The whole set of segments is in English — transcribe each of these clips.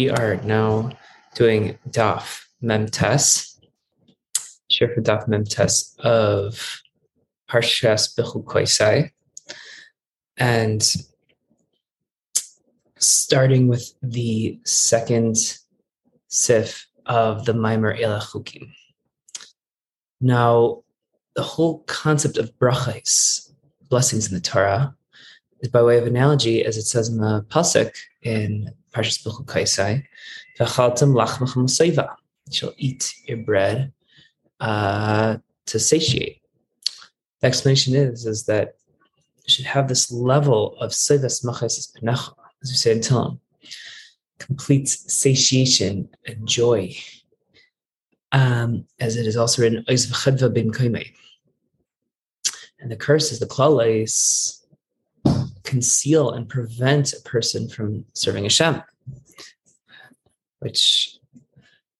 We are now doing Daf Memtes, share for Daf Memtes of Parshas Bechukosai, and starting with the second sif of the Maimer Elachukim. Now, the whole concept of brachas, blessings in the Torah, is by way of analogy, as it says in the pasuk in Parshas Bechukosai, "V'chaltem lachmechem seiva." You shall eat your bread uh, to satiate. The explanation is is that you should have this level of seivas machas penecha, as we say in Tehillim, complete satiation and joy, um, as it is also written, "Ois v'chadva bin koimei." And the curse is the klalais conceal and prevent a person from serving Hashem, which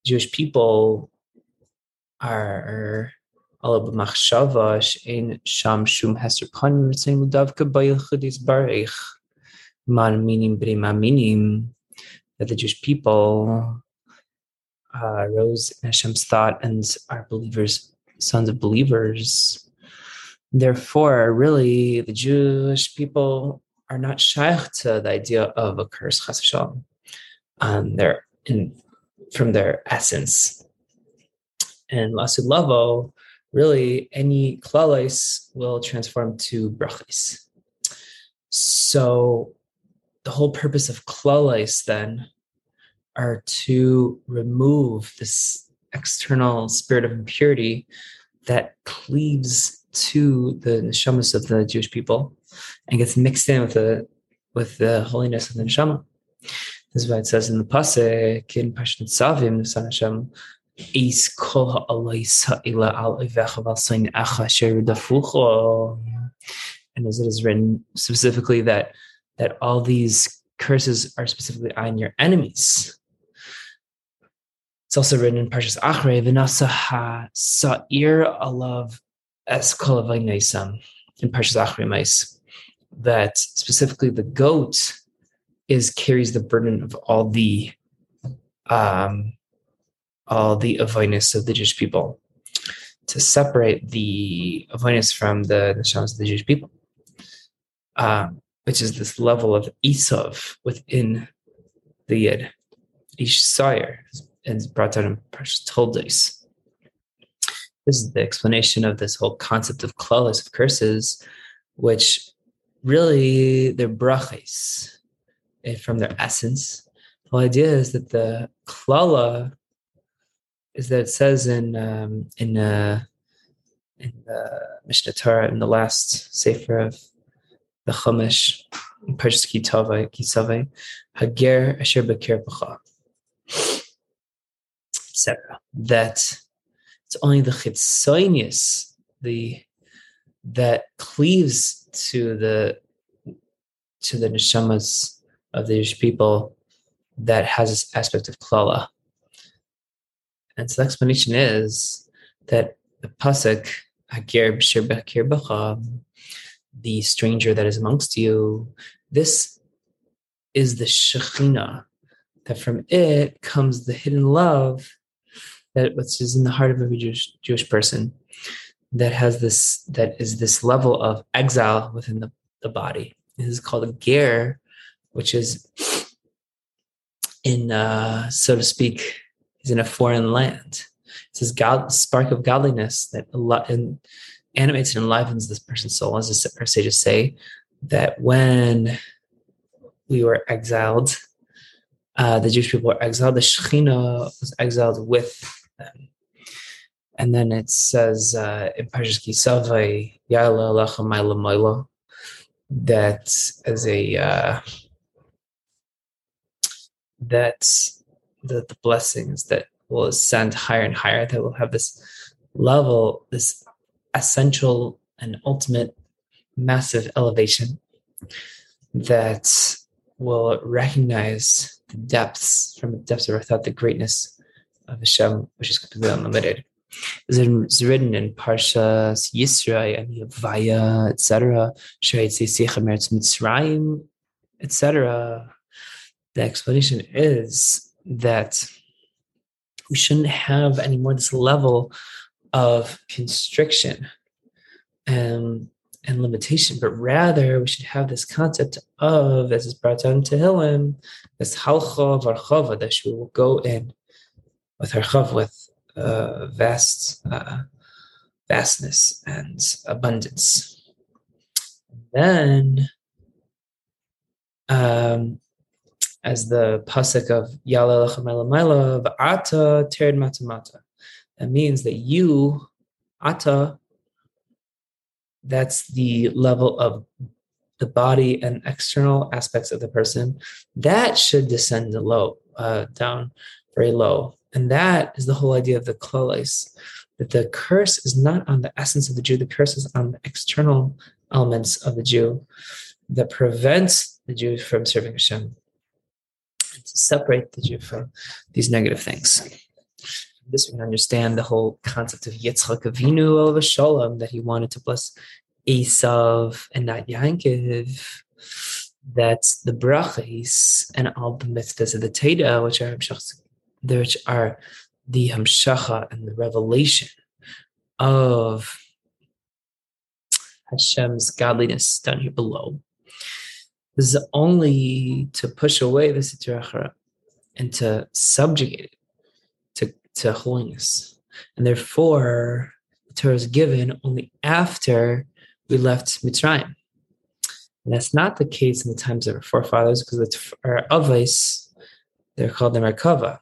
Jewish people are b'machshava in sham shum heser panim barich man minim minim that the Jewish people uh, rose in Hashem's thought and are believers, sons of believers Therefore, really, the Jewish people are not shaykh to the idea of a curse, chas v'shalom. Um, in, from their essence. And lasud lavo, really, any klalais will transform to brachis. So, the whole purpose of klalais then are to remove this external spirit of impurity that cleaves to the neshamas of the Jewish people and gets mixed in with the with the holiness of the neshama. This is why it says in the pasuk in Pashat Savim, Nisan Hashem, Is kol ha'alay sa'ila al ivecha v'alsayin echa sher dafucho. And as it is written specifically that that all these curses are specifically on your enemies. It's also written in Parshas Achrei, V'nasa ha sa'ir alav Kolavainasam in Parshas Achrimais, that specifically the goat is carries the burden of all the um, all the avinus of the Jewish people. To separate the avinus from the neshamas of the Jewish people, um, which is this level of Esav within the Yid, Ish Sire, and brought down in Parshas Toldos this is the explanation of this whole concept of klalas of curses, which really they're brachas eh, from their essence. The whole idea is that the klala is that it says in um, in uh, in the Mishnah Torah in the last sefer of the Chumash, Parshas Kitavai, Kisavai, Hager Asher Bekir etc. That it's only the chitzonius, the that cleaves to the to the neshamas of the Jewish people that has this aspect of klala. And so the explanation is that the pasuk Hagir b'shir the stranger that is amongst you, this is the Shekhinah, that from it comes the hidden love that which is in the heart of every Jewish, Jewish person that has this that is this level of exile within the, the body. This is called a ger, which is in uh, so to speak, is in a foreign land. It's this God, spark of godliness that and animates and enlivens this person's soul, as our sages say, that when we were exiled, uh, the Jewish people were exiled, the Shekhinah was exiled with And then it says uh, in Parshas Kisavai, Ya'ala Alecha Maila Maila, that as a uh, that the, the blessings that will ascend higher and higher, that will have this level, this essential and ultimate massive elevation that will recognize the depths from the depths of our thought, the greatness of Hashem, which is completely unlimited. It's written in Parshas Yisrael and Yavaya, etc. Mitzrayim, etc. the explanation is that we shouldn't have anymore this level of constriction and, and limitation, but rather we should have this concept of, as is brought down to Tehillim, this halcha varchava, that she will go in with her chav, with uh, vast uh, vastness and abundance. Then, um, as the pasuk of Yala of Ata Tered Matamata. That means that you, Ata, that's the level of the body and external aspects of the person, that should descend low, uh, down very low. And that is the whole idea of the klolis, that the curse is not on the essence of the Jew, the curse is on the external elements of the Jew that prevents the Jew from serving Hashem to separate the Jew from these negative things. This we can understand the whole concept of Yitzchak Avinu of Shalom that he wanted to bless Esav and not Yankov. That's the brachas and all the mitzvahs of the Teda, which are which are the hamshacha and the revelation of Hashem's godliness down here below. This is only to push away the Sitra and to subjugate it to, to holiness. And therefore, the Torah is given only after we left Mitzrayim. And that's not the case in the times of our forefathers because our avais, they're called the Merkava,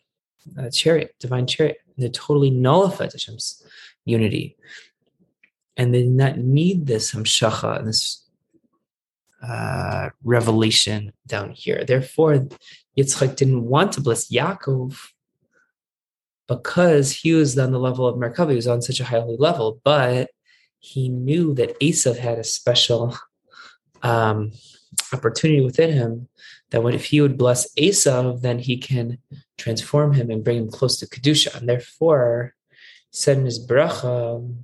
a chariot, divine chariot. They're totally nullified Hashem's unity. And they not need this Hamshacha and this uh, revelation down here. Therefore, Yitzchak didn't want to bless Yaakov because he was on the level of Merkava. He was on such a highly level, but he knew that Esav had a special um, opportunity within him that when if he would bless Esav, then he can transform him and bring him close to Kedusha. And therefore, said in his bracha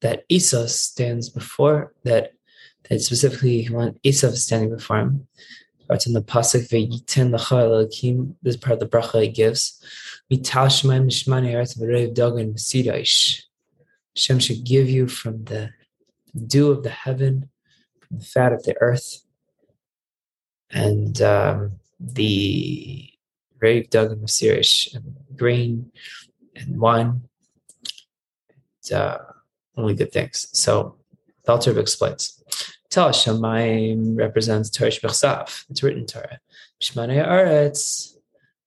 that Esau stands before that and specifically when Esav is standing before him. Starts in the pasuk ve'yiten l'cha Elokim. This part of the bracha he gives. Mital shemaim nishmani eretz v'reiv dagan v'sidaish. Hashem should give you from the dew of the heaven, from the fat of the earth, and um, the reiv dagan v'sidaish, and grain and wine. And, uh, only good things. So the Alter explains. Tel Shamayim represents Torah Shbechsaf, it's written Torah. Shmanei Aretz,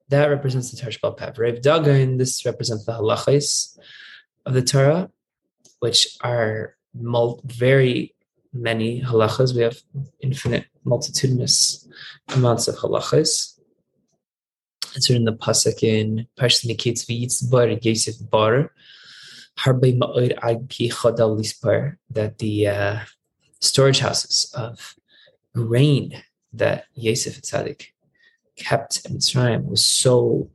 that represents the Torah Shbalpev. Rev Dagan, this represents the halachas of the Torah, which are mul- very many halachas. We have infinite, multitudinous amounts of halachas. In the pasuk in Miketz v'yitz bar harbe ma'od ad ki chodal lispar that the uh, storage houses of grain that Yosef Tzadik kept in Mitzrayim was so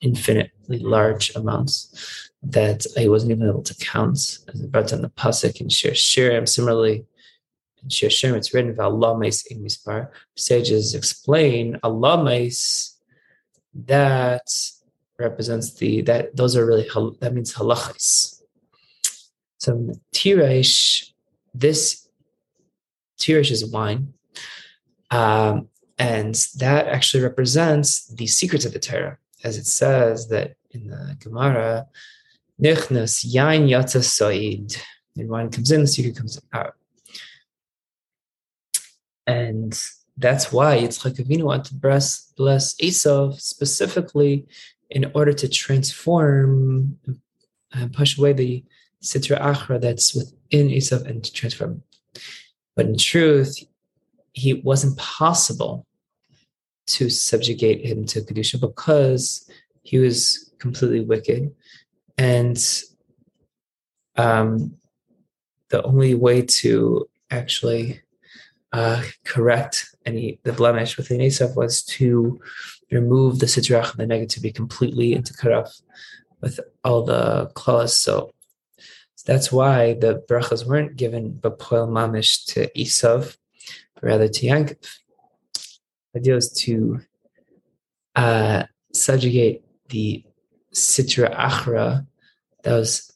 infinitely large amounts that I wasn't even able to count. As brought on the pasuk in Shir Shirim, similarly in Shir Shirim, it's written about Allah Mispar. Sages explain Allah that represents the that those are really that means halachis. So Tiresh, this Tirish is wine. Um, and that actually represents the secrets of the Torah, as it says that in the Gemara, Nichnas yain yata soid. And wine comes in, the secret comes out. And that's why Yitzchak Avinu wanted to bless, bless Esav specifically in order to transform and push away the Sitra Achra that's within Esav and to transform but in truth, he wasn't possible to subjugate him to Kedusha because he was completely wicked. And um, the only way to actually uh, correct any the blemish within Esav was to remove the sitrach and the negativity completely and to cut off with all the claws. So that's why the brachas weren't given b'poel mamish to Esav, but rather to Yankov. The idea was to uh, subjugate the Sitra Achra that was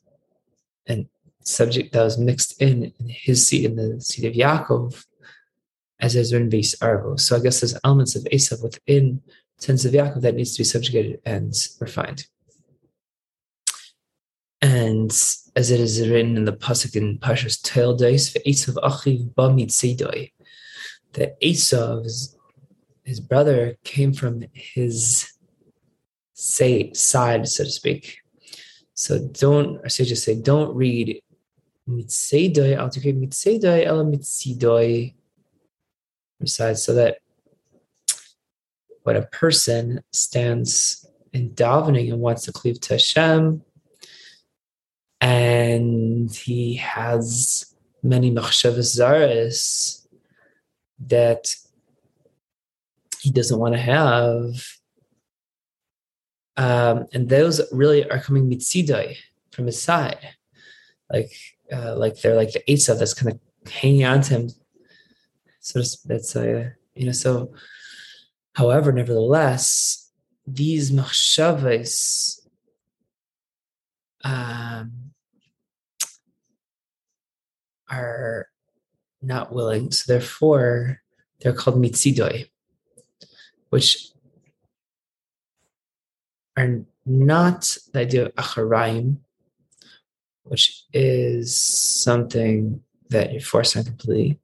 and subject that was mixed in, in his seed in the seed of Yaakov as is written base Arvo. So I guess there's elements of Esav within sense of Yaakov that needs to be subjugated and refined. And as it is written in the pasuk in Pashas for Esav achiv ba mitzidoi, that Esav, his, brother, came from his say side, so to speak. So don't, or say just say, don't read mitzidoi, I'll take mitzidoi, ela mitzidoi, besides, so that when a person stands in davening and wants to cleave to Hashem, and he has many machshavas zaris that he doesn't want to have, um, and those really are coming mitzidai from his side, like uh, like they're like the Eitzah that's kind of hanging on to him. So that's uh, you know so However, nevertheless, these machshavas um, are not willing. So therefore, they're called mitzidoi, which are not the idea of acharaim, which is something that you're forced on completely.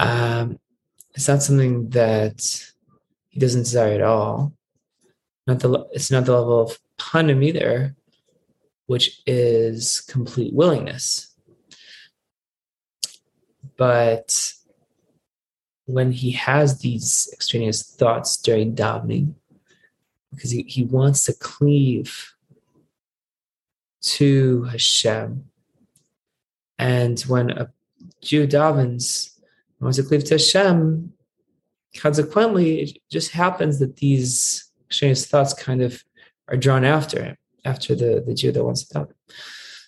Um, it's not something that he doesn't desire at all. Not the it's not the level of panim either, which is complete willingness. But when he has these extraneous thoughts during davening, because he, he wants to cleave to Hashem. And when a Jew davens, once you cleave to Hashem, consequently, it just happens that these extraneous thoughts kind of are drawn after him, after the, the Jew that wants to daven.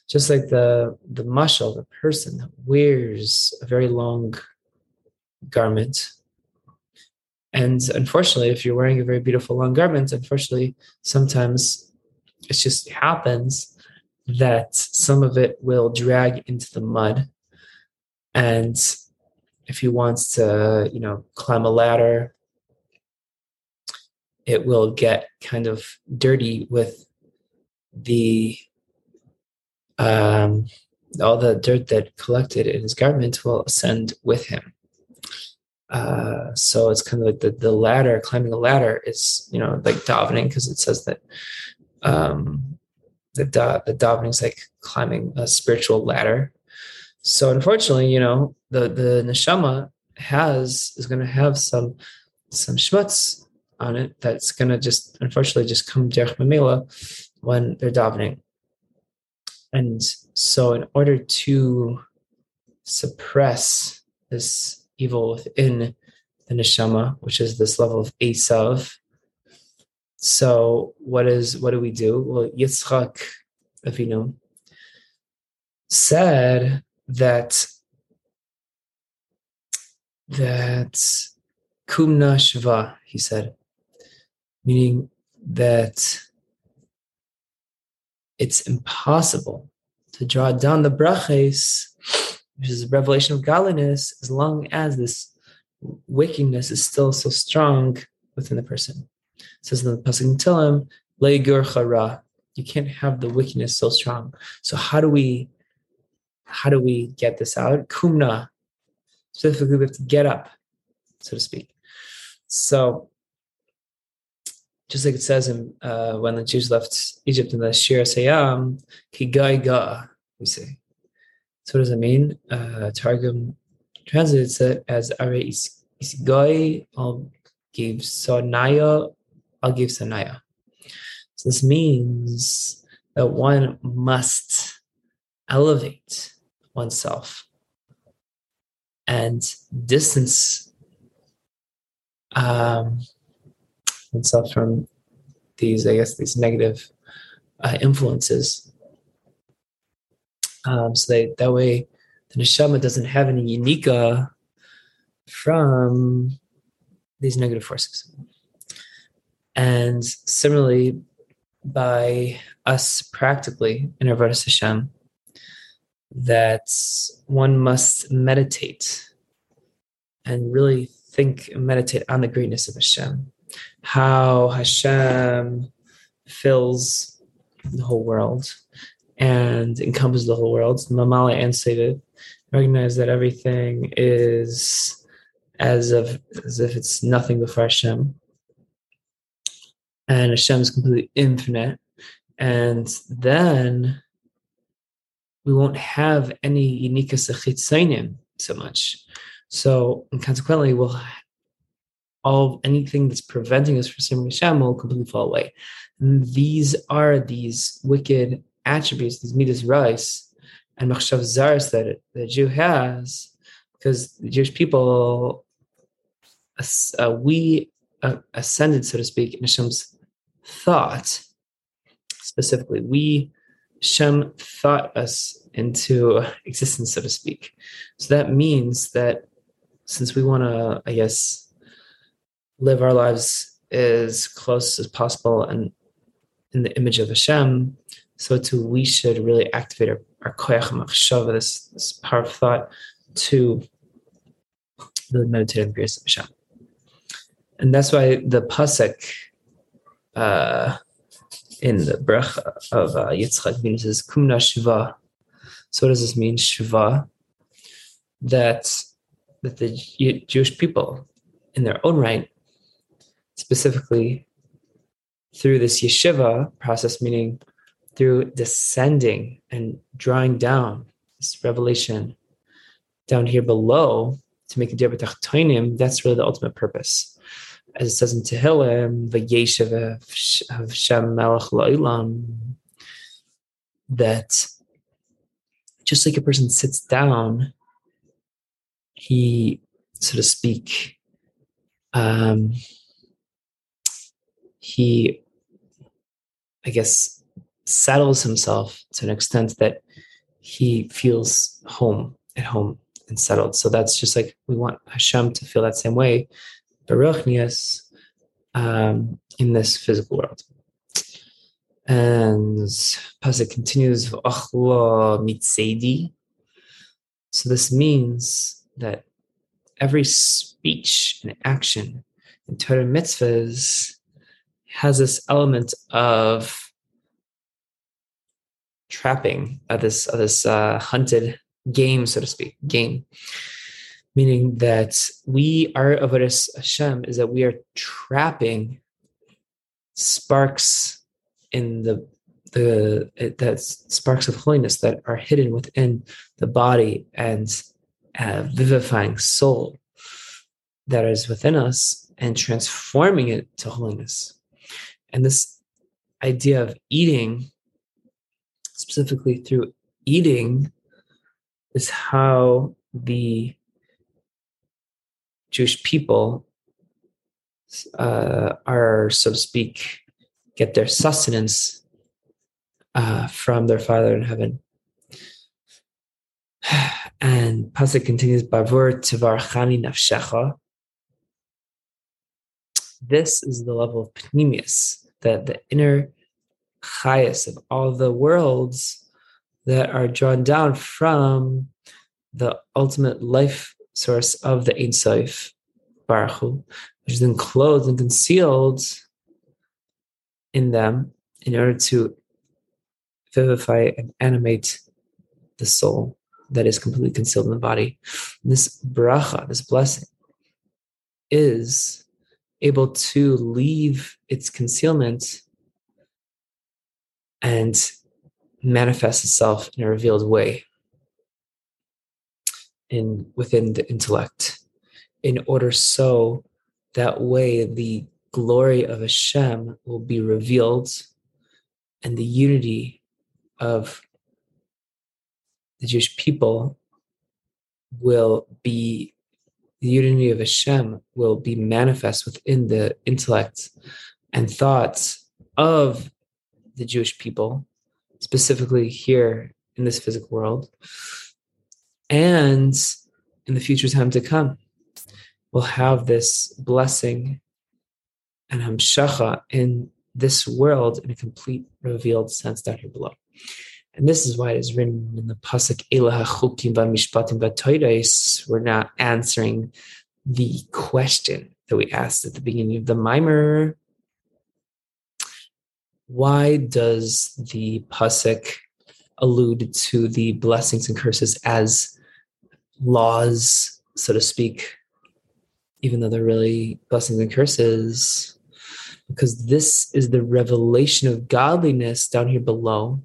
Just like the the mashal, the person that wears a very long garment. And unfortunately, if you're wearing a very beautiful long garment, unfortunately, sometimes it just happens that some of it will drag into the mud and if he wants to, you know, climb a ladder, it will get kind of dirty with the um, all the dirt that collected in his garment will ascend with him. Uh, so it's kind of like the, the ladder, climbing a ladder is, you know, like davening because it says that um, the, da- the davening is like climbing a spiritual ladder. So unfortunately, you know, the the neshama has is going to have some some schmutz on it that's going to just unfortunately just come derech mamela when they're davening. And so, in order to suppress this evil within the neshama, which is this level of Esav, so what is what do we do? Well, Yitzchak Avinu said that that kumna shva, he said, meaning that it's impossible to draw down the braches, which is a revelation of godliness, as long as this wickedness is still so strong within the person. It says in the Pasuk Leigur chara. You can't have the wickedness so strong. So how do we how do we get this out? Kumna. Specifically, we have to get up, so to speak. So, just like it says in, uh, when the Jews left Egypt in the Shir Sayam, Kigai Ga, we say. So, what does it mean? Uh, Targum translates it as Are Isgai, I'll give Sonaya, I'll give Sonaya. So, this means that one must elevate oneself and distance um, oneself from these, I guess, these negative uh, influences. Um, so they, that way, the neshama doesn't have any unika from these negative forces. And similarly, by us practically in our Avodas Hashem, that one must meditate and really think and meditate on the greatness of Hashem, how Hashem fills the whole world and encompasses the whole world. Mamala and Sevid recognize that everything is as of as if it's nothing before Hashem. And Hashem is completely infinite. And then we won't have any chitzainim so much. So and consequently, we'll all anything that's preventing us from serving Hashem will completely fall away. And these are these wicked attributes, these midas rais and machshav zars that the Jew has, because the Jewish people, uh, we uh, ascended, so to speak, in Hashem's thought. Specifically, we Hashem thought us into existence, so to speak. So that means that since we want to, I guess, live our lives as close as possible and in the image of Hashem, so too we should really activate our, our koyach machshava, this, this power of thought, to really meditate on the grace of Hashem. And that's why the pasuk uh, in the bracha of uh, Yitzchak means says kumna shiva. So what does this mean, shiva? That that the Jewish people, in their own right, specifically through this yeshiva process, meaning through descending and drawing down this revelation down here below to make a tachtonim, that's really the ultimate purpose. As it says in Tehillim, v'yeshiv of Shem Melech La'ilam, that just like a person sits down, he, so to speak, um, he, I guess, settles himself to an extent that he feels home at home and settled. So that's just like we want Hashem to feel that same way, Baruchnias, um, in this physical world. And Pasuk continues, mitzedi. So this means that every speech and action in Torah mitzvahs has this element of trapping of this of this uh, hunted game, so to speak, game. Meaning that we are avodas Hashem is that we are trapping sparks in the the that sparks of holiness that are hidden within the body and uh, vivifying soul that is within us and transforming it to holiness. And this idea of eating specifically through eating is how the Jewish people uh, are, so to speak, get their sustenance uh, from their Father in heaven. And Pasuk continues, Bavur Tivarchani Nafshecha. This is the level of Pnimius, that the inner highest of all the worlds that are drawn down from the ultimate life source of the Ein Sof, Baruch Hu, which is enclosed and concealed in them in order to vivify and animate the soul that is completely concealed in the body. This bracha, this blessing, is able to leave its concealment and manifests itself in a revealed way in within the intellect in order so that way the glory of Hashem will be revealed and the unity of the Jewish people will be the unity of Hashem will be manifest within the intellect and thoughts of the Jewish people, specifically here in this physical world, and in the future time to come. we'll have this blessing and hamshacha in this world in a complete revealed sense down here below. And this is why it is written in the pasuk Elah chukim v'mishpatim v'toides. We're not answering the question that we asked at the beginning of the mimer. Why does the pasuk allude to the blessings and curses as laws, so to speak, even though they're really blessings and curses? Because this is the revelation of godliness down here below.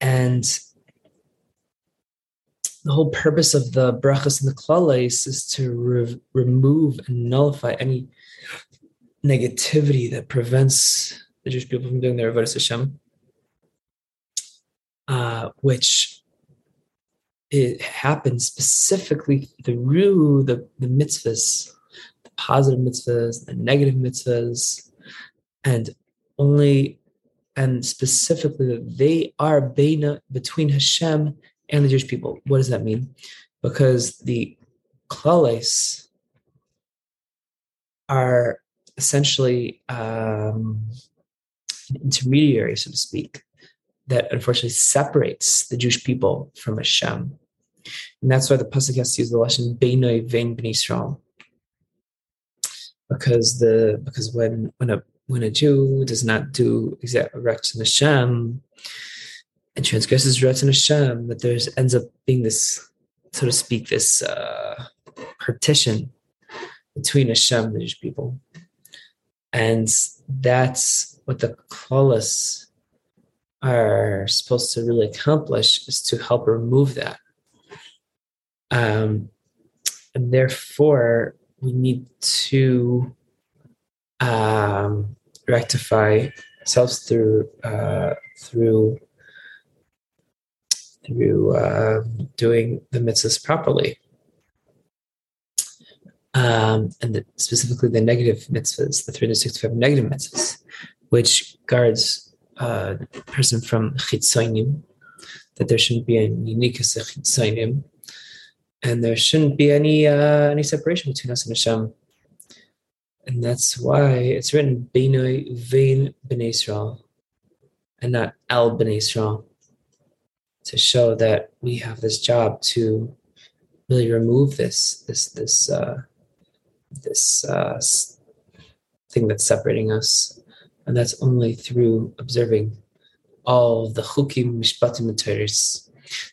And the whole purpose of the brachas and the klalais is to re- remove and nullify any negativity that prevents the Jewish people from doing their avodas Hashem, uh, which it happens specifically through the, the mitzvahs, the positive mitzvahs, the negative mitzvahs, and only and specifically that they are bena between Hashem and the Jewish people. What does that mean? Because the klales are essentially um, intermediary, so to speak, that unfortunately separates the Jewish people from Hashem. And that's why the Pasuk has to use the lesson Beinoi Vein B'nai Yisrael. Because the because when when a when a Jew does not do exact Ratzon Hashem and transgresses Ratzon Hashem, that there's ends up being this, so to speak, this uh, partition between Hashem and the Jewish people. And that's what the Klolas are supposed to really accomplish is to help remove that. Um, and therefore, we need to um, rectify ourselves through uh, through through uh, doing the mitzvahs properly. Um, and the, specifically the negative mitzvahs, the 365 negative mitzvahs, which guards uh, person from chitzonim, that there shouldn't be any uniqueness of chitzonim, and there shouldn't be any uh, any separation between us and Hashem. And that's why it's written Beinoi Vein B'nai Israel and not El B'nai Israel to show that we have this job to really remove this this this uh, this uh, thing that's separating us, and that's only through observing all the chukim mishpatim and So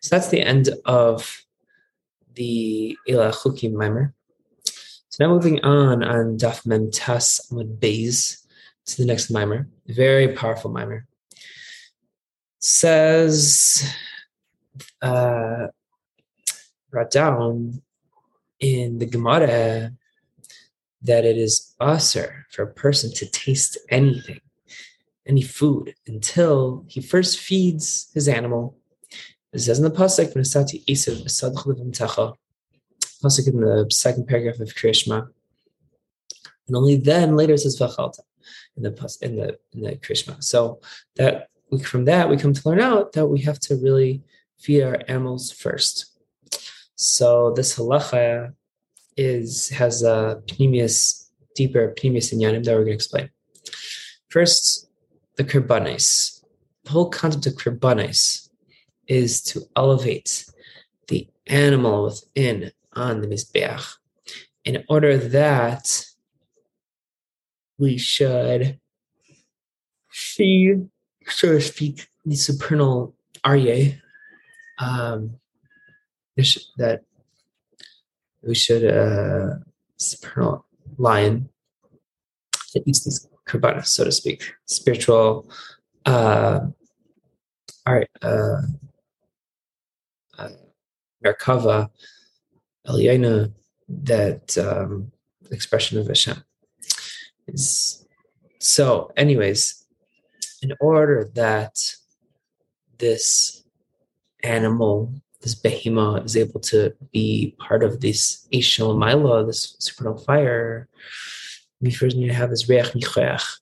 that's the end of the Ila chukim mimer. So now moving on on Daf Mem Tas Amud Beis to the next mimer, very powerful mimer. Says uh, brought down in the Gemara that it is usher for a person to taste anything, any food, until he first feeds his animal. It says in the pasuk, "V'nasati esav b'sadach pasuk in the second paragraph of Krishma, and only then later it says v'chalta in the in the in the Krishma. So that from that we come to learn out that we have to really feed our animals first. So this halacha is has a pnimius, deeper pnimius inyanim that we're going to explain. First, the kirbanes. The whole concept of kirbanes is to elevate the animal within on the Mizbeach. In order that we should see, so to speak, the supernal Arye, um, that we should, uh, lion that eats these karbanas, so to speak, spiritual, uh, art, uh, uh, Merkava, Eliana, that um, expression of Hashem. Is, so, anyways, in order that this animal, this behemoth, is able to be part of this Ishal Mila, this supernal fire, we first need to have this Reach Nichoach.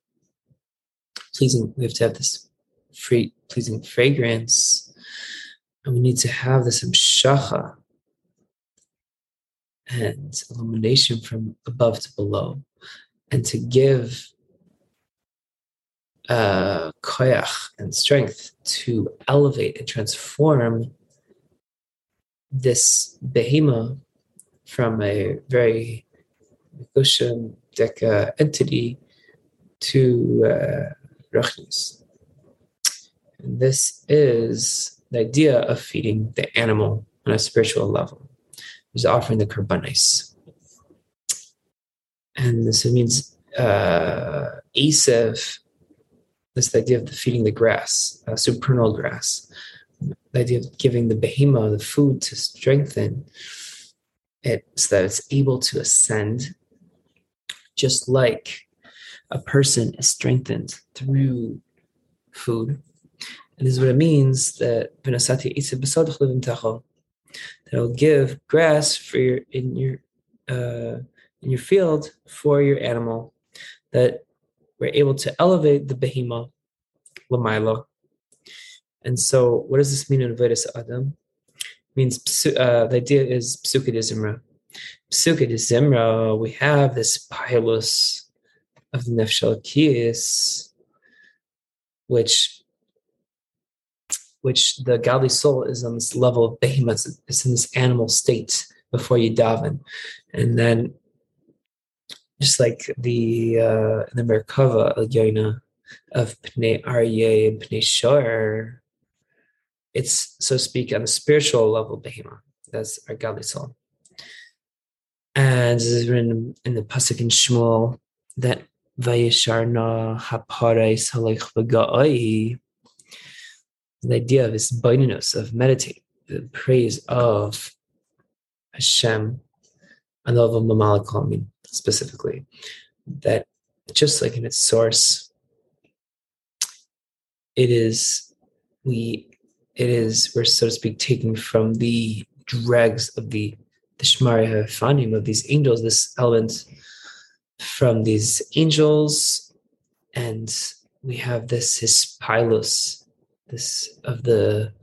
Pleasing, we have to have this free, pleasing fragrance, and we need to have this Amshacha, and illumination from above to below, and to give uh, koyach and strength to elevate and transform this behema from a very Goshen Deka entity to uh, this is the idea of feeding the animal on a spiritual level. He's offering the karbanis. And this means uh, Asev, this idea of the feeding the grass, uh, supernal grass, the idea of giving the behemoth the food to strengthen it so that it's able to ascend, just like a person is strengthened through food. And this is what it means that that will give grass for your in your uh, in your field for your animal, that we're able to elevate the behemoth lamailo. And so, what does this mean in Vedas Adam? It means uh, the idea is pesukei de zimra. Pesukei de zimra, we have this pilus of the nefesh kiyis, which which the godly soul is on this level of behemoth, it's in this animal state before you daven, and then just like the uh, the Merkava Yoina of Pnei Aryeh and Pnei Shor, it's so to speak on the spiritual level behemoth. That's our godly soul. And this is written in the pasuk in Shmuel that Vayisharna haparais halech. The idea of this bindiness of meditating, the praise of Hashem, and of Mamalakalmin specifically, that just like in its source, it is we it is we're so to speak taken from the dregs of the the Shmaria Fanim of these angels, this element from these angels, and we have this his pilus, this of the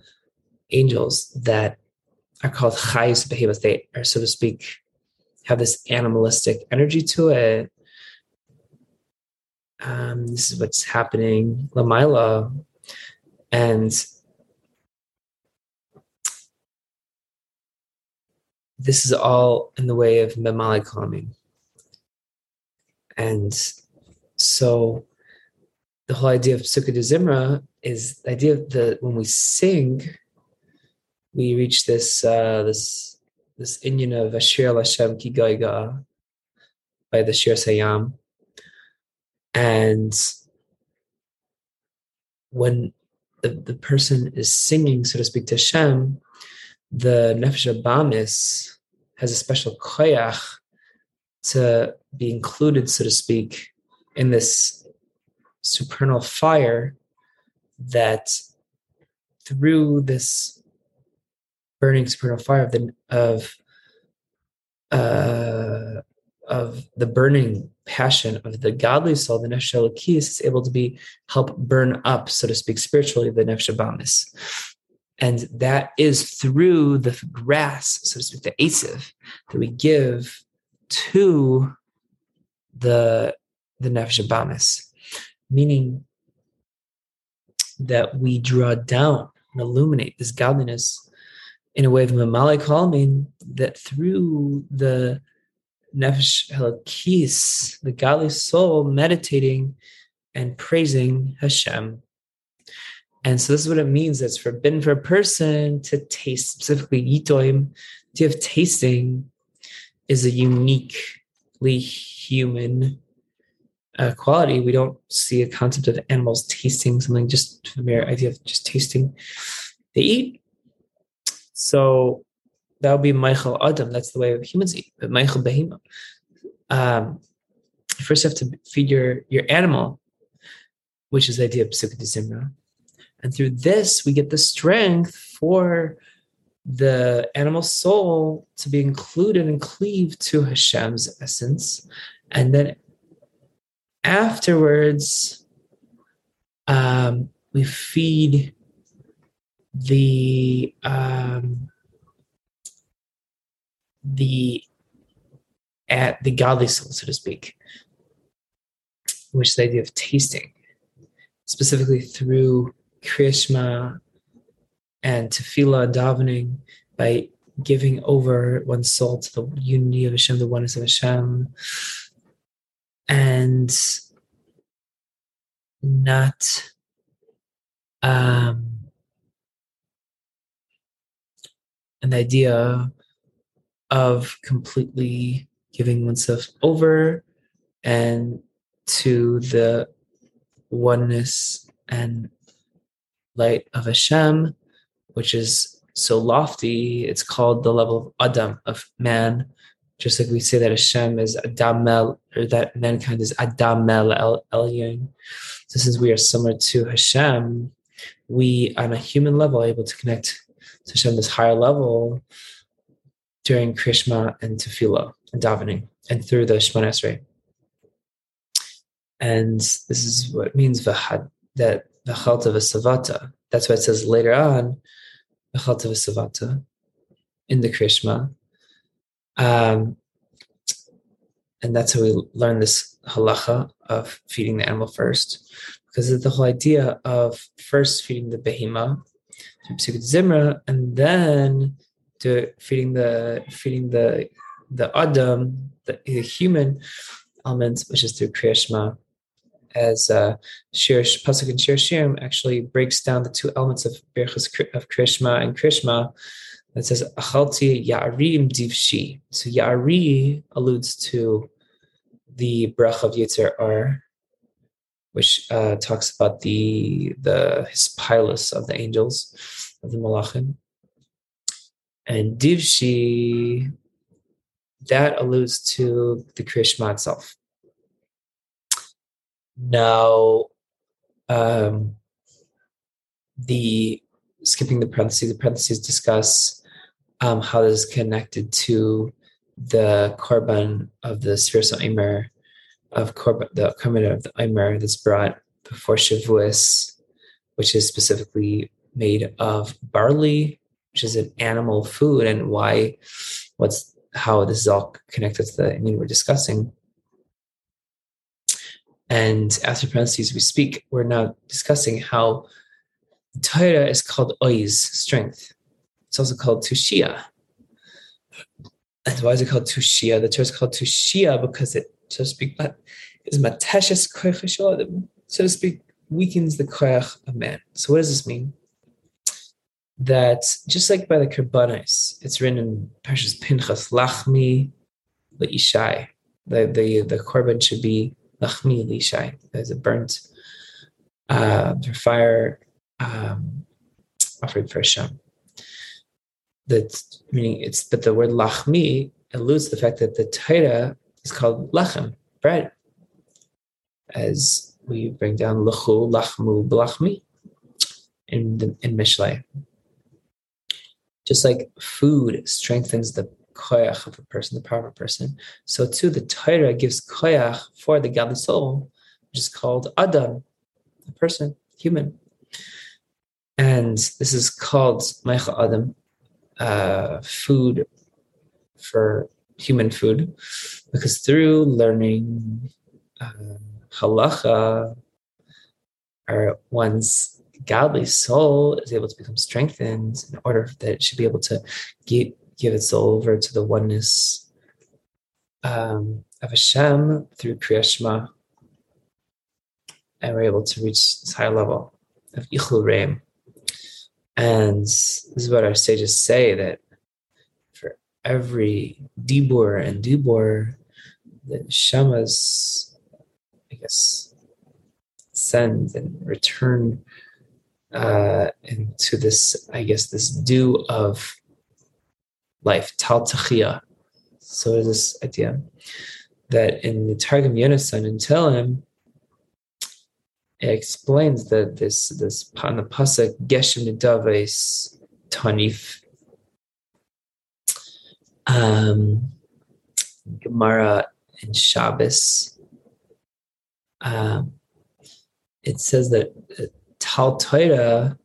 angels that are called chayus behemoths. They are, so to speak, have this animalistic energy to it. Um, this is what's happening, Lamaila, and this is all in the way of memali. And so the whole idea of Sukkah de Zimra is the idea that when we sing, we reach this uh, this this inyan of Ashir Lashem Ki Gaiga by the Shir Sayam. And when the, the person is singing, so to speak, to Hashem, the Nefesh Bamis has a special koyach to be included, so to speak, in this supernal fire that through this burning supernal fire of the of uh, of the burning passion of the godly soul, the nefesh is able to be help burn up, so to speak, spiritually the nefesh and that is through the grass, so to speak, the asif that we give to the the nefesh abamis, meaning that we draw down and illuminate this godliness in a way of mamalik halmin that through the nefesh halakis, the godly soul meditating and praising Hashem and so this is what it means. It's forbidden for a person to taste, specifically yitoim. To have tasting is a uniquely human uh, quality. We don't see a concept of animals tasting something, just the mere idea of just tasting. They eat. So that would be Ma'achal Adam. That's the way humans eat. But Ma'achal Behema. Um, first, you have to feed your, your animal, which is the idea of Pesukei and through this, we get the strength for the animal soul to be included and cleave to Hashem's essence. And then afterwards, um, we feed the um, the at the godly soul, so to speak, which is the idea of tasting, specifically through Krishma and tefillah davening by giving over one's soul to the unity of Hashem, the oneness of Hashem, and not um, an idea of completely giving oneself over and to the oneness and light of Hashem, which is so lofty. It's called the level of Adam, of man. Just like we say that Hashem is Adamel, or that mankind is Adamel El Elyon. So since we are similar to Hashem, we on a human level are able to connect to Hashem this higher level during Krishma and Tefillah and davening and through the Shemona Esrei. And this is what means v'had, that v'chalta v'savata. That's why it says later on, v'chalta v'savata, in the Krishma. Um, and that's how we learn this halacha of feeding the animal first, because it's the whole idea of first feeding the behema, zimra, and then to feeding the feeding the the adam, the, the human elements, which is through kriyashma as uh, Pasuk and Shir Shirim actually breaks down the two elements of Berchus of Krishma and Krishma. It says Achalti Ya'arim Divshi. So Ya'ari alludes to the Brach of Yotzer Or, which uh, talks about the the his pilus of the angels of the Malachim. And Divshi, that alludes to the Krishma itself. Now, um, the skipping the parentheses, the parentheses discuss um, how this is connected to the korban of the Omer, of korban, the korban of the Omer that's brought before Shavuos, which is specifically made of barley, which is an animal food, and why, what's how this is all connected to the I mean we're discussing. And after parentheses, we speak, we're now discussing how Torah is called oiz, strength. It's also called tushia. And why is it called tushia? The Torah is called tushia because it, so to speak, is mateshes so to speak, weakens the koyach of man. So what does this mean? That just like by the Karbanis, it's written in Parshas Pinchas, lachmi leishai. The, the, the korban should be Lachmi Lishai, as a burnt uh, fire um, offered for Hashem. That meaning it's but the word lachmi alludes to the fact that the Torah is called lachem, bread. As we bring down lachu, lachmu, blachmi in in Mishlei. Just like food strengthens the koyach of a person, the power of a person. So too, the Torah gives koyach for the godly soul, which is called Adam, a person, human. And this is called Ma'achal Adam, uh, food for human food, because through learning uh, halacha, or one's godly soul is able to become strengthened in order that it should be able to get, give its soul over to the oneness um, of Hashem through Kriyashma, and we're able to reach this higher level of Ichul Reim. And this is what our sages say that for every Dibur and Dibur, the Shamas, I guess, send and return uh, into this, I guess, this dew of life, tal tachia. So this idea that in the Targum Yonasan and Tehillim, it explains that this this on the pasuk Geshem Nidaves Tanif um, Gemara and Shabbos. Um, it says that uh, Tal Torah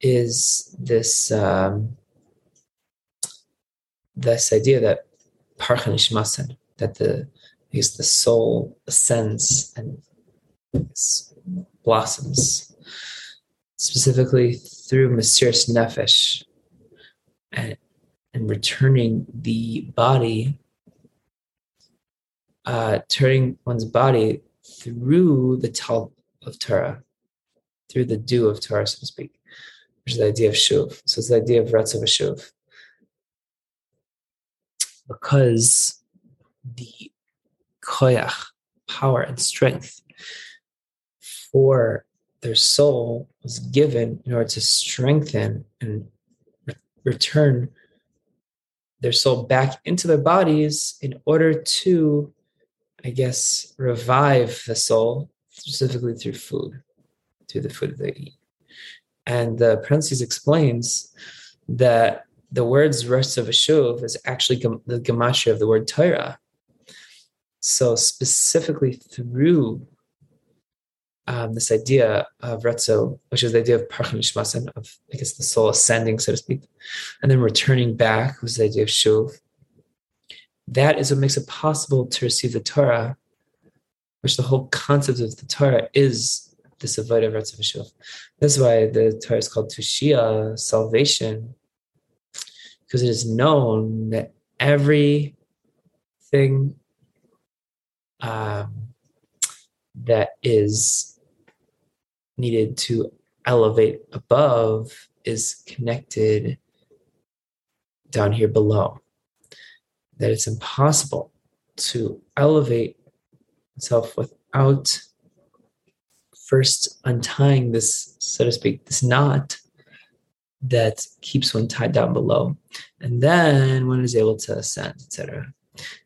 is this um, this idea that parchanishmasen, that the is the soul ascends and blossoms, specifically through Mesiras Nefesh and, and returning the body, uh, turning one's body through the tal of Torah, through the dew of Torah, so to speak, which is the idea of shuv. So it's the idea of Ratzav Shuv. Because the koyach, power and strength for their soul was given in order to strengthen and re- return their soul back into their bodies in order to, I guess, revive the soul, specifically through food, through the food they eat. And the parentheses explains that the words rest of Ashuv is actually the gematria of the word Torah. So specifically through um, this idea of retzo, which is the idea of parchanishmasen, of I guess the soul ascending, so to speak, and then returning back, was the idea of shuv. That is what makes it possible to receive the Torah, which the whole concept of the Torah is this avoid of retzo shuv. That's why the Torah is called Tushia, salvation, because it is known that everything um, that is needed to elevate above is connected down here below. That it's impossible to elevate itself without first untying this, so to speak, this knot that keeps one tied down below. And then one is able to ascend, etc.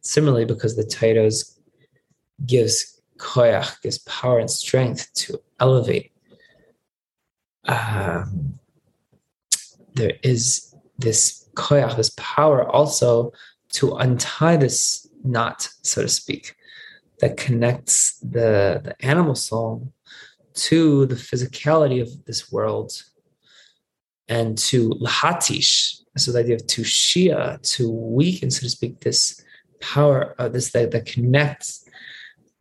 Similarly, because the Taitos gives koyach, gives power and strength to elevate um, there is this koyach, this power also to untie this knot, so to speak, that connects the, the animal soul to the physicality of this world and to lahatish. So the idea of to shia, to weaken, so to speak, this power, of this that, that connects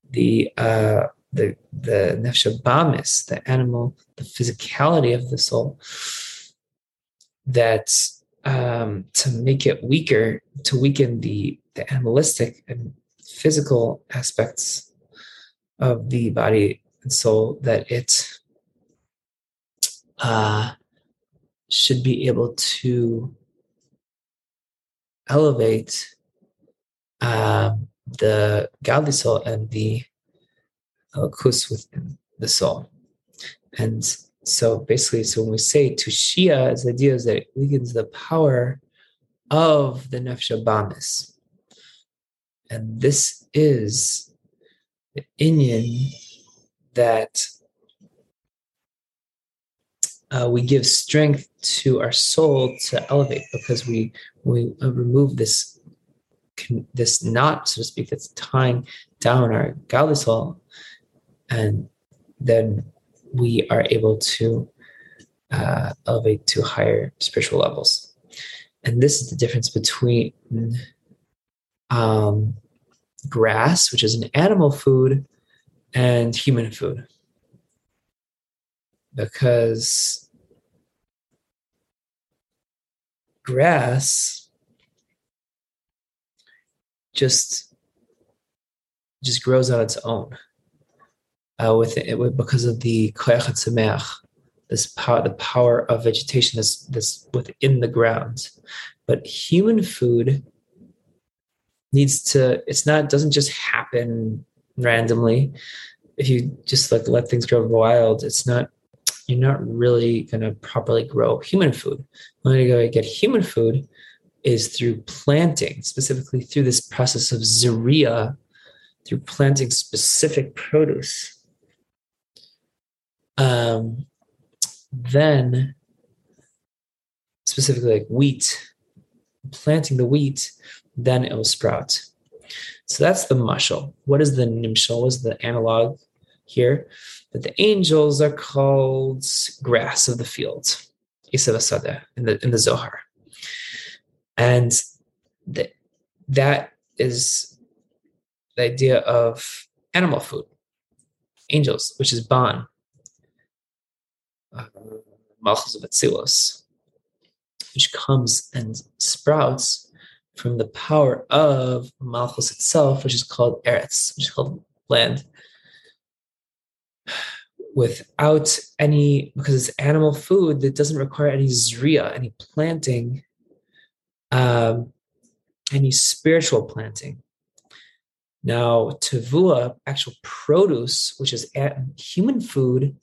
the uh, the the nefesh the animal, the physicality of the soul, that um, to make it weaker, to weaken the the animalistic and physical aspects of the body and soul, that it uh, should be able to elevate um, the godly soul and the kus within the soul. And so basically, so when we say to tushia, the idea is that it weakens the power of the nefesh bamis. And this is the inyan that uh, we give strength to our soul to elevate because we we uh, remove this this knot, so to speak, that's tying down our godly soul and then we are able to uh, elevate to higher spiritual levels. And this is the difference between um, grass, which is an animal food, and human food. Because grass just just grows on its own uh, with it because of the koyach this power, the power of vegetation that's, that's within the ground. But human food needs to, it's not, doesn't just happen randomly. If you just like let things grow wild, it's not, you're not really going to properly grow human food. The only way to get human food is through planting, specifically through this process of zeria, through planting specific produce um, then specifically like wheat, planting the wheat, then it will sprout. So that's the mushal. What is the nimshal? What is the analog here? That the angels are called grass of the field, Isav in the in the Zohar. And the, that is the idea of animal food, angels, which is Ban, uh, Malchus of Atsilos, which comes and sprouts from the power of Malchus itself, which is called Eretz, which is called land. Without any, because it's animal food that doesn't require any zria, any planting, um, any spiritual planting. Now, tavua, actual produce, which is human food,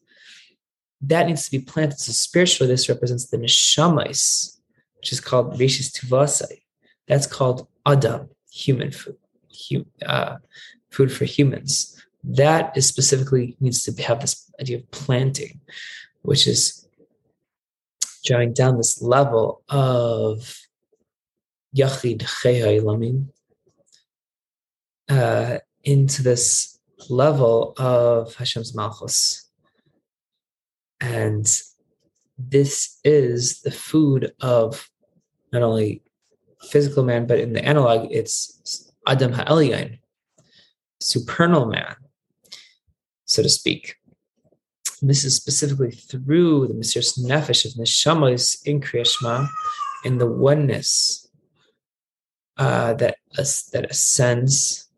that needs to be planted. So spiritually, this represents the neshamais, which is called rishis tuvasai. That's called adam, human food, uh, food for humans. That is specifically needs to have this idea of planting, which is drawing down this level of Yachid uh, into this level of Hashem's Malchus. And this is the food of not only physical man, but in the analog, it's Adam Ha'elyon, supernal man, so to speak. And this is specifically through the Mesiras Nefesh of Neshamas in Kriyashma, in the oneness uh, that that ascends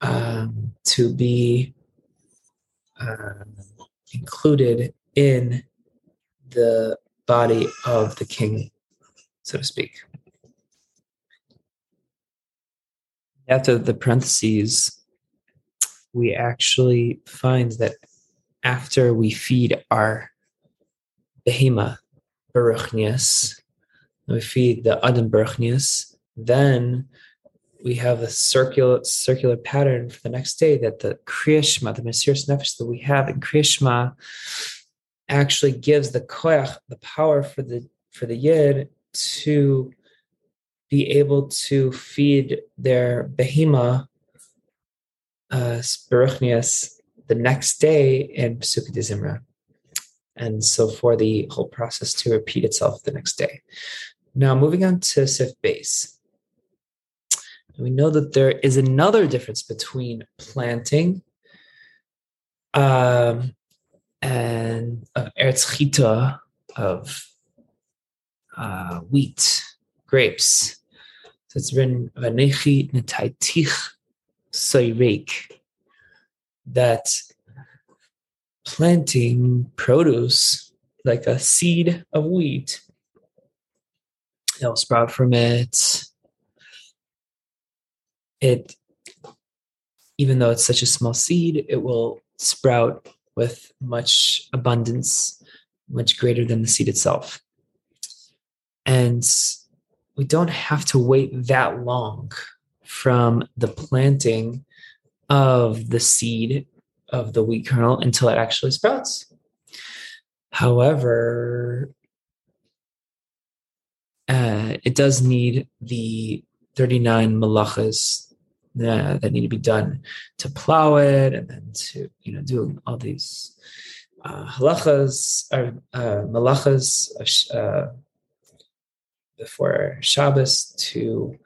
um, to be uh, included in the body of the king, so to speak. After the parentheses, we actually find that after we feed our behema, baruchnias, we feed the adam baruchnias, then we have a circular circular pattern for the next day that the Kriyashma, the Mesiras Nefesh that we have in Kriyashma, actually gives the koyach, the power for the for the yid to be able to feed their behema uh, the next day in Pesukei Zimra. And so for the whole process to repeat itself the next day. Now moving on to Sif base. We know that there is another difference between planting um, and uh, eretz chita of uh, wheat, grapes. So it's written vanechi netaitich soireik that planting produce like a seed of wheat, it'll sprout from it. It even though it's such a small seed it will sprout with much abundance much greater than the seed itself. And we don't have to wait that long from the planting of the seed of the wheat kernel until it actually sprouts. However uh, it does need the 39 malachas uh, that need to be done to plow it and then to you know do all these uh, halachas or uh, malachas uh, before Shabbos to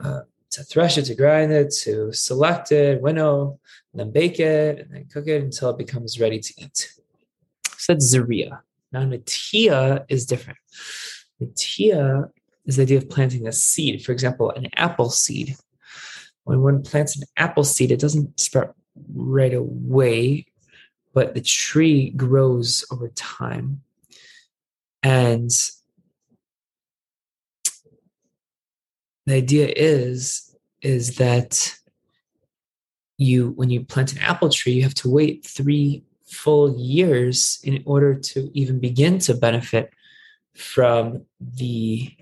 uh, to thresh it, to grind it, to select it, winnow, and then bake it, and then cook it until it becomes ready to eat. So that's Zaria. Now Natia is different. Natia is the idea of planting a seed. For example, an apple seed when one plants an apple seed, it doesn't sprout right away, but the tree grows over time. And the idea is is that you when you plant an apple tree you have to wait three full years in order to even begin to benefit from the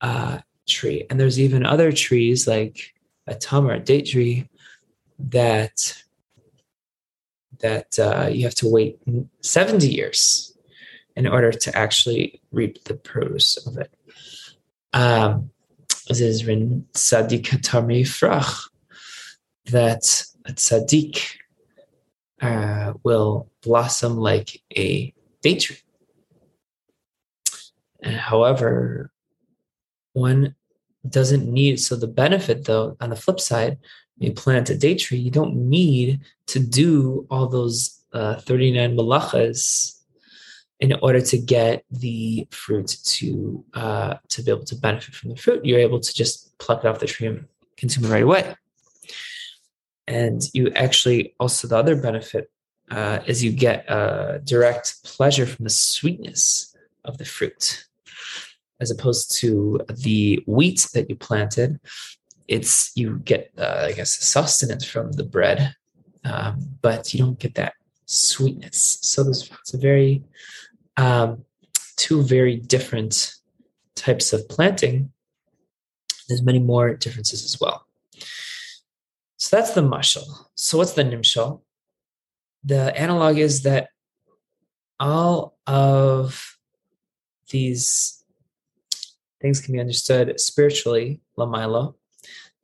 uh, tree and there's even other trees like a tamar, a date tree, that that uh, you have to wait 70 years in order to actually reap the produce of it. Um, this is in Sadiq Tamri Frach, that a tzaddik uh, will blossom like a date tree. And however, one doesn't need so the benefit though on the flip side you plant a date tree you don't need to do all those uh, 39 malachas in order to get the fruit to uh, to be able to benefit from the fruit you're able to just pluck it off the tree and consume it right away. And you actually also the other benefit uh, is you get a direct pleasure from the sweetness of the fruit. As opposed to the wheat that you planted it's you get uh, i guess sustenance from the bread um, but you don't get that sweetness. So there's it's a very um, two very different types of planting. There's many more differences as well. So that's the mashal so what's the nimshal? The analog is that all of these things can be understood spiritually, Lamaila,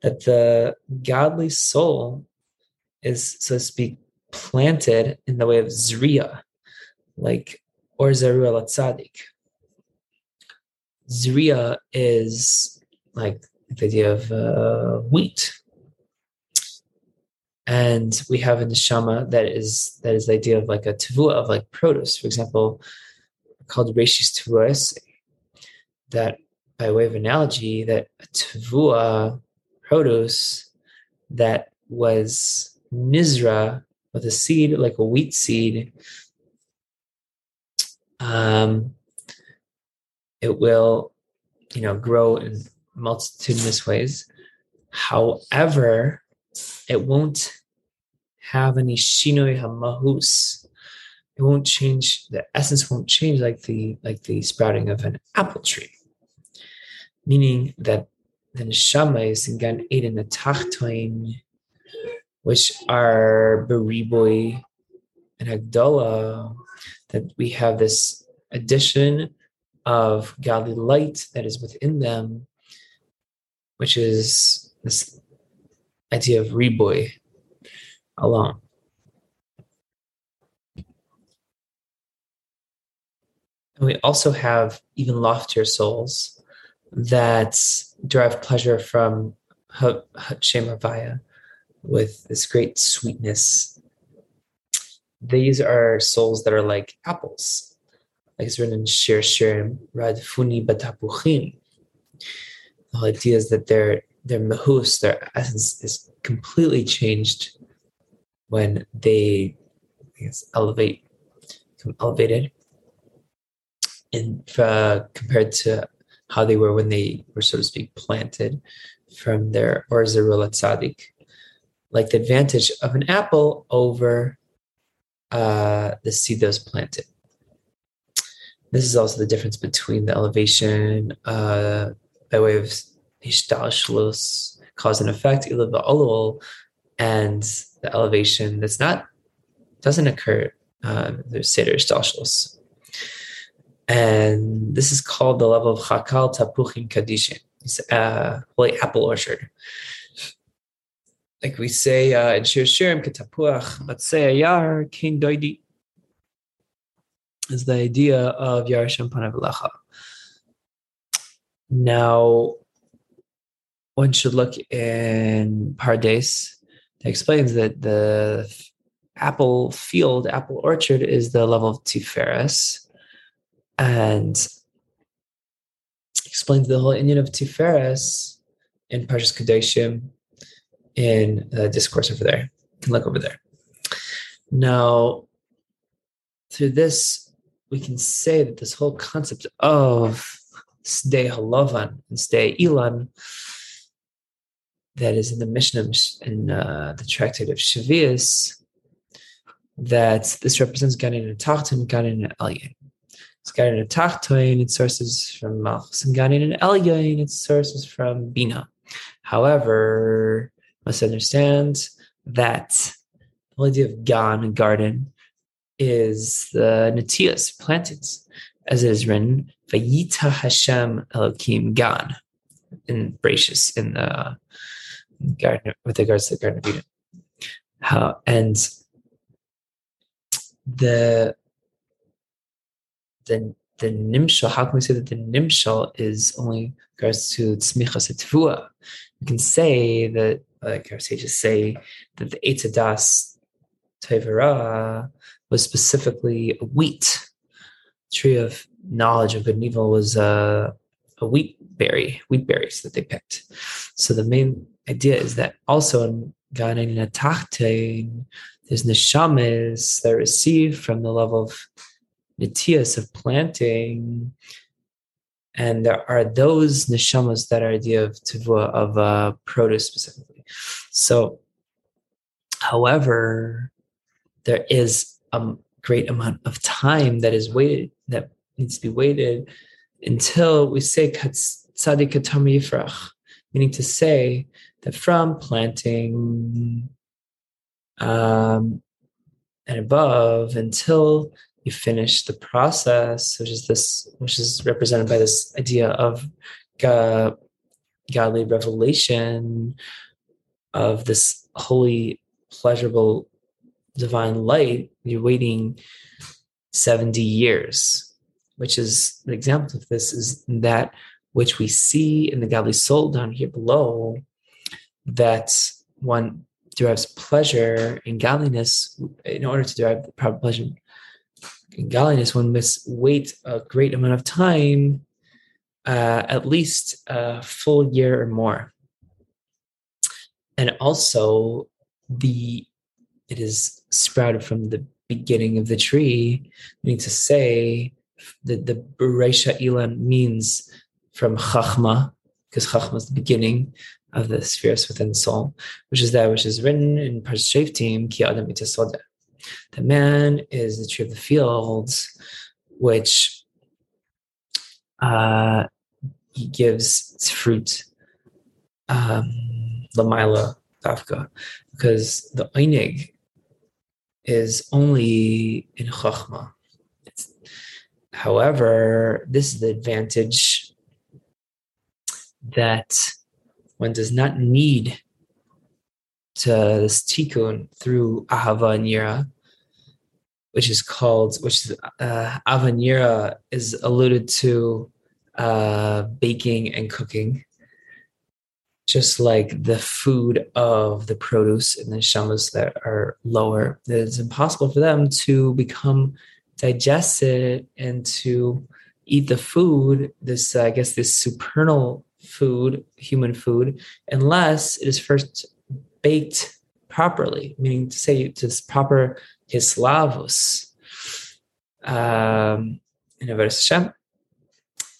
that the godly soul is, so to speak, planted in the way of Zriya, like or Zarua Latzadik. Zriya is like the idea of uh, wheat. And we have in the that is that is the idea of like a tavua of like produce. For example, called Reshis Tavuas, that by way of analogy, that a tavua produce that was nizra with a seed like a wheat seed, um, it will, you know, grow in multitudinous ways. However, it won't have any shinoi hamahus. It won't change. The essence won't change like the like the sprouting of an apple tree. Meaning that the neshama is in Gan Eden the tachtoin, which are beriboy and Agdala, that we have this addition of godly light that is within them, which is this idea of reboy alone. And we also have even loftier souls that derive pleasure from Shem Havaya with this great sweetness. These are souls that are like apples, like it's written in Shir Shirim, Radfuni Batapuchim. The whole idea is that their their mahus, their essence is completely changed when they I guess, elevate, become elevated, in uh, compared to how they were when they were, so to speak, planted from their or Zerula Tzadik, like the advantage of an apple over uh, the seed that was planted. This is also the difference between the elevation uh, by way of Ishtalshlus, cause and effect, and the elevation that's not doesn't occur. Uh, there's Seder Ishtalshlus. And this is called the level of Chakal Tapuchim Kadishin. It's a holy apple orchard. Like we say uh, in Shir Shirim, Ketapuach, a Yar, King Doidi, is the idea of Yar Shem Panavalacha. Now, one should look in Pardes that explains that the apple field, apple orchard, is the level of Tiferes and explains the whole inyan of Tiferes in Parshas Kedoshim in the discourse over there. You can look over there. Now, through this, we can say that this whole concept of Sdei Halavan and Sdei Ilan that is in the Mishnah in uh, the tractate of Shavias, that this represents Ganin and Tachtim, Ganin and Elyon. It's Ganin and Tachtoin, its sources from Malchus, and Ganin and Elyon, its sources from Bina. However, must understand that the idea of Gan, garden, is the Natias, planted, as it is written, Vayita Hashem Elokim Gan, in Bracious, in the garden, with regards to the Garden of Eden. How, and the the the nimshal, how can we say that the nimshal is only regards to tzmichas etvua? We can say that, like our sages say, that the Eitzadas Tevera was specifically a wheat. tree of knowledge of good and evil was a, a wheat berry, wheat berries that they picked. So the main idea is that also in Gan Tachtein, there's neshamas that receive from the level of nitias of planting. And there are those neshamas that are idea of tivua, of uh, produce specifically. So, however, there is a great amount of time that is waited, that needs to be waited until we say tzadik yifrach, meaning to say that from planting um, and above until you finish the process, which is this, which is represented by this idea of God, godly revelation of this holy, pleasurable, divine light. You're waiting 70 years, which is an example of this is that which we see in the godly soul down here below, that one derives pleasure in godliness. In order to derive the proper pleasure in godliness, one must wait a great amount of time, uh, at least a full year or more. And also, the it is sprouted from the beginning of the tree, meaning to say that the Bereisha Ilan means from Chachma, because Chachma is the beginning of the spheres within the soul, which is that which is written in Parashat Team, Ki Adam The man is the tree of the fields, which uh, he gives its fruit, um, Lamaila Dafka, because the Einig is only in Chachma. However, this is the advantage that one does not need to this tikkun through ahava and yira, which is called, which is uh, avanira is alluded to uh, baking and cooking, just like the food of the produce and the shamas that are lower. that It's impossible for them to become digested and to eat the food. This, uh, I guess, this supernal food, human food, unless it is first baked properly, meaning to say to proper hislavus um, in a Hashem.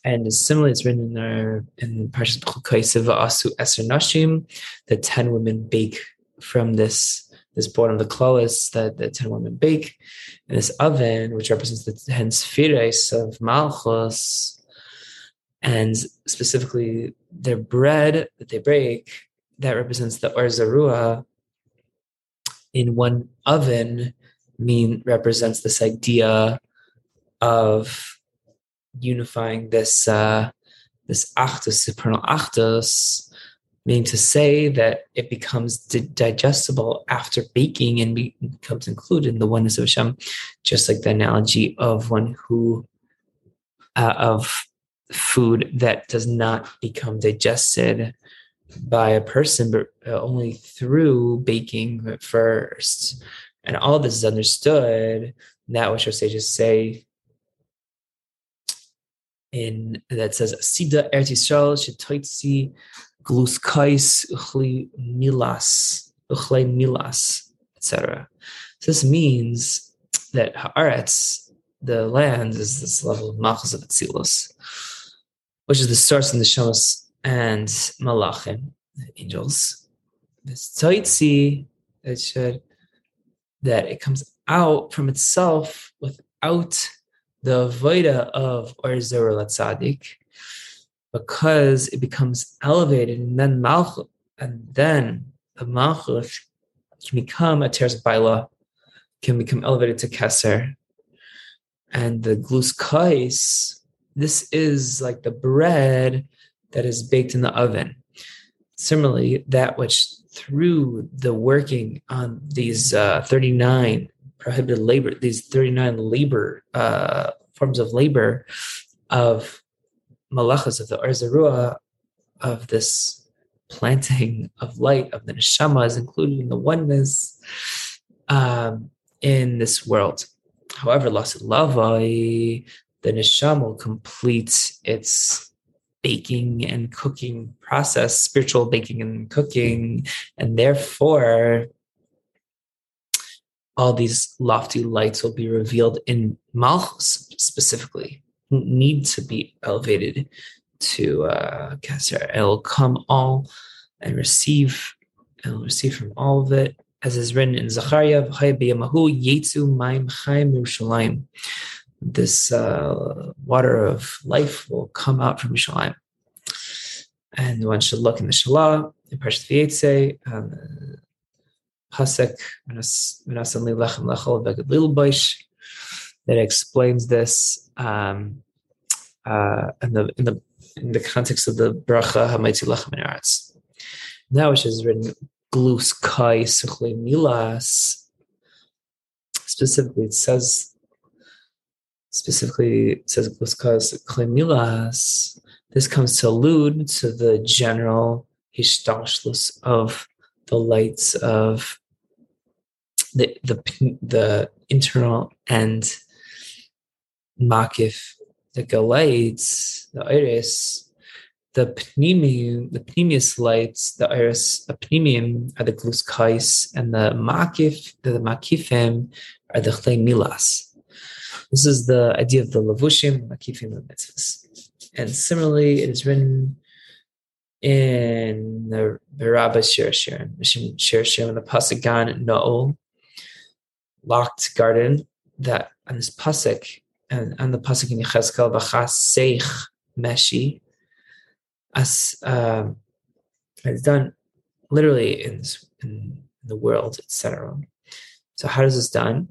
And similarly, it's written in there in Parashat Asu Eser Nashim, the ten women bake from this this born of the klolis that the ten women bake in this oven, which represents the ten spheres of Malchus, and specifically their bread that they break that represents the orzarua in one oven mean represents this idea of unifying this uh, this actus supernal actus meaning to say that it becomes digestible after baking and becomes included in the oneness of Hashem, just like the analogy of one who uh, of food that does not become digested by a person, but uh, only through baking first. And all this is understood. That which our sages say in that says Sida Eretz Yisrael shetoitzi gluskais uchli milas uchle milas etc. So this means that Haaretz, the land, is this level of Malchus of Atzilus which is the source in the Shamos and Malachim, the angels. This Tzaitzi, it should that it comes out from itself without the voida of Orzor Latzadik, because it becomes elevated and then Malchut, and then the Malchut can become a Teres Baila, can become elevated to Keser. And the Glus Kais, this is like the bread that is baked in the oven. Similarly, that which through the working on these uh, 39 prohibited labor, these 39 labor uh, forms of labor of malachas of the Arzarua of this planting of light of the neshama is included in the oneness um, in this world. However, Lavai, the neshama will complete its baking and cooking process, spiritual baking and cooking, and therefore all these lofty lights will be revealed in Malchus specifically, need to be elevated to uh, Kesser. It'll come all and receive, and receive from all of it, as is written in Zechariah, Yetzu Maim Chaim Yerushalayim. This uh, water of life will come out from Yerushalayim. And one should look in the Shalah, in Parashat Vayetze, um, Pasek, that explains this um, uh, in the in the in the context of the bracha Hamaitzi Lechem Eretz. Now, which is written Glus Kai Suchle Milas. Specifically, it says specifically it says Glus Kai Suchle Milas. This comes to allude to the general hishtashlis of the lights of the the the internal and makif the galites, the iris, the pneumium, the pnimius lights, the iris, the pneumium are the gluskais, and the makif, the, makifim are the chlei milas. This is the idea of the lavushim, makifim, and mitzvahs. And similarly, it is written in the Berabah Shir Shirim, Shir Shirim, the Pasagan No'ol, locked garden, that on this pasuk and, and the pasuk in Yechezkel, v'chas seich meshi, as um, it's done literally in, in the world, etc. So how is this done?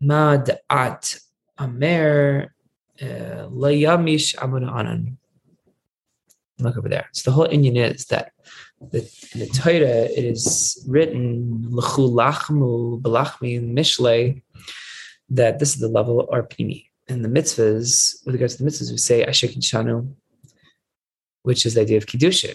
Ma da'at amer uh, layamish amun anan. Look over there. So the whole inyan is that the, the Torah is written l'chu lachmu mishle that this is the level of arpini And the mitzvahs, with regards to the mitzvahs, we say Asher Shanu, which is the idea of Kiddushin,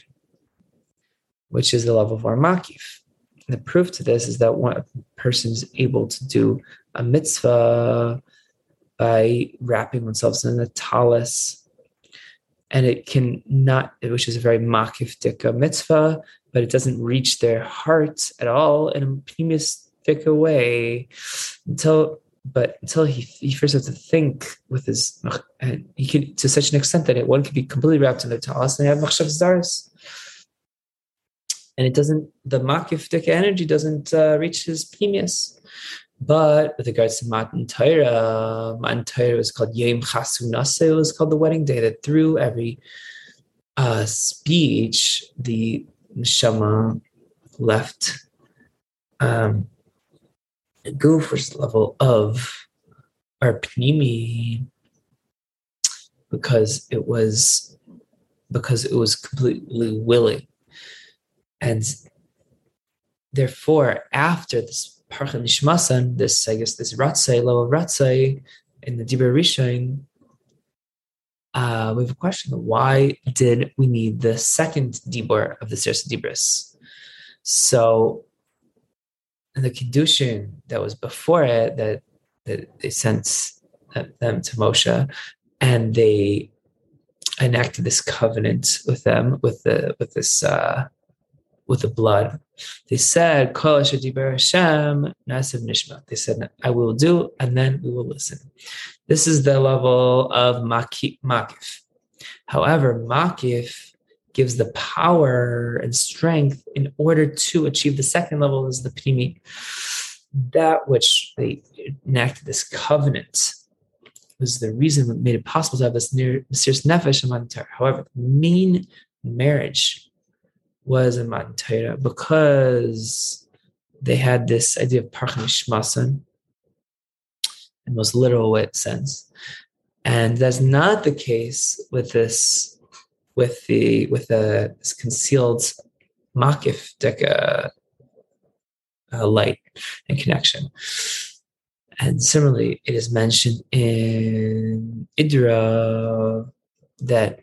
which is the level of our makif. And the proof to this is that one person is able to do a mitzvah by wrapping oneself in a talis, and it can not, which is a very makif mitzvah, but it doesn't reach their heart at all in a pnimis way until but until he, he first has to think with his and he could to such an extent that it, one could be completely wrapped in the talis and have machshav zaris. And it doesn't the makif energy doesn't uh, reach his pnimius but with regards to Matan Torah, Matan Torah was called Yom Chasunase. It was called the wedding day. That through every uh, speech, the neshama left um, go first level of our pnimi because it was because it was completely willing and therefore after this parcha nishmasan this i guess this ratzai level ratzai in the dibur rishon uh, we have a question why did we need the second dibur of the Sirsa Dibris? So the Kiddushin that was before it that, that they sent them to Moshe and they enacted this covenant with them with the with this uh, with the blood. They said, Kol Hashem Nasiv Nishma. They said, I will do, and then we will listen. This is the level of Makif. However, Makif gives the power and strength in order to achieve the second level is the pnimi. That which they enacted this covenant was the reason that made it possible to have this near nefesh and However, the main marriage was in matan Torah because they had this idea of parchan shmasan in most literal sense. And that's not the case with this with the with a concealed makif deka uh, light and connection. And similarly, it is mentioned in Idra that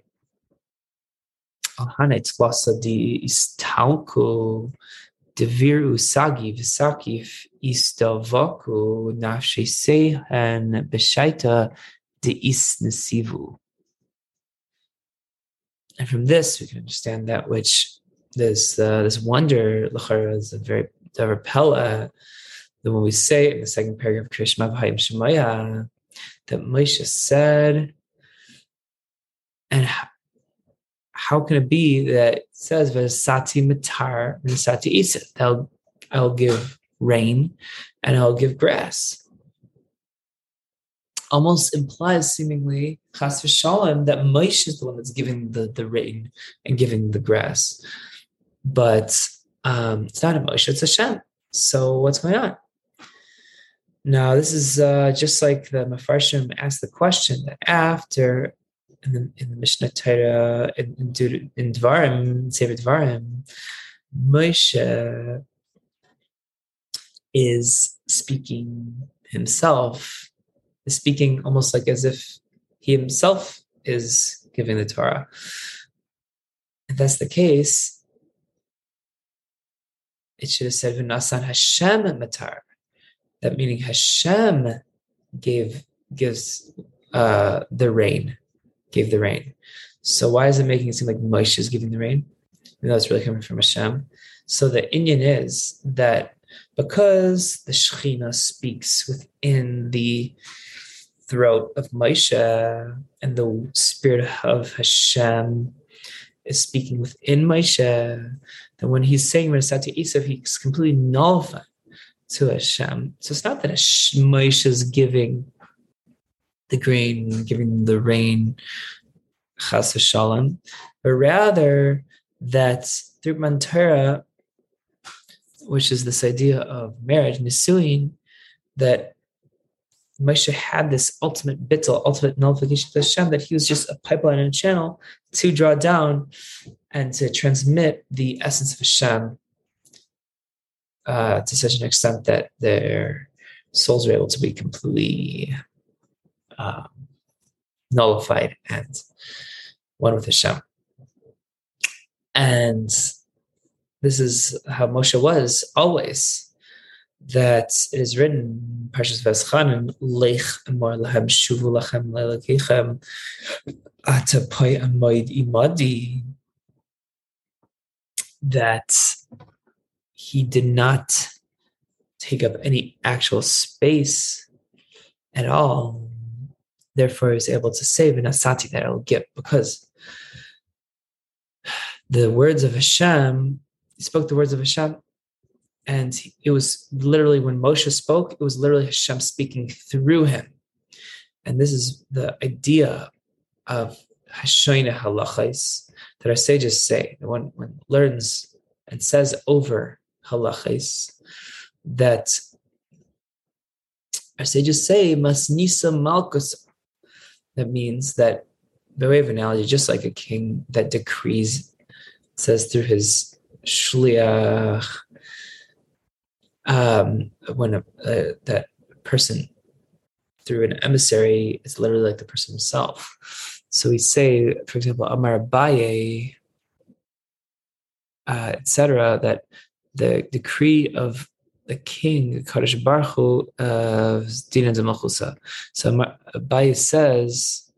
Nafshe sehen beshaita de isnesivu. And from this, we can understand that which this uh, this wonder is a very the repella when we say in the second paragraph of Krishna Bhayim Shemaya that Moshe said, and how, can it be that it says Vasati Matar Vasati Esev? I'll I'll give rain and I'll give grass. Almost implies seemingly Chas v'shalom that Moshe is the one that's giving the, the rain and giving the grass. But um, it's not a Moshe, it's Hashem. So what's going on? Now, this is uh, just like the Mefarshim asked the question that after in the, in the Mishnah Torah, in, in, in Dvarim, Sefer Dvarim, Moshe is speaking himself, is speaking almost like as if he himself is giving the Torah. If that's the case, it should have said V'nasan Hashem Matar that meaning Hashem gave gives uh, the rain, gave the rain. So why is it making it seem like Moshe is giving the rain? Though it's really coming from Hashem. So the inyan is that because the Shekhinah speaks within the throat of Moshe and the spirit of Hashem is speaking within Moshe, then when he's saying Merasati Isav, he's completely nullifying to Hashem. So it's not that Moshe is giving the grain, giving the rain, chas v'shalom, but rather that through Matan Torah, which is this idea of marriage, nisuin, that Moshe had this ultimate bittul, ultimate nullification to Hashem, that he was just a pipeline and a channel to draw down and to transmit the essence of Hashem uh, to such an extent that their souls were able to be completely um, nullified and one with Hashem. And this is how Moshe was always. That it is written, Parshas Va'eschanan, Lech Amor Lahem Shuvu Lachem Lelakechem Atapoy Amoid Imadi. That he did not take up any actual space at all. Therefore, he was able to save an asati that I'll give because the words of Hashem, he spoke the words of Hashem, and it was literally when Moshe spoke, it was literally Hashem speaking through him. And this is the idea of Hashoina halachais that our sages say. One, one learns and says over halachas that our sages say masnisa malkus. That means that by way of analogy, just like a king that decrees, says through his shliach, um, when a, uh, that person through an emissary is literally like the person himself. So we say, for example, Amar Abaye, uh, etc., that the decree of the king, Kadosh Baruch Hu, of Dina Malchusa. So Abaye says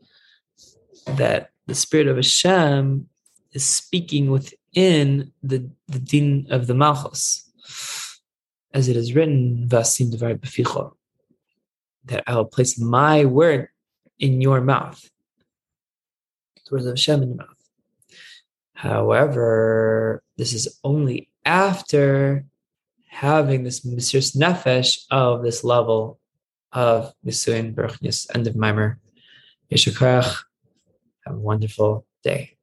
that the spirit of Hashem is speaking within the, the din of the Malchus. As it is written, Vasim Devar Beficho, that I will place my word in your mouth. The words of Hashem in your mouth. However, this is only after having this Mesiras Nefesh of this level of Nisuin Baruchnis, end of Mimer. Yeshakach. Have a wonderful day.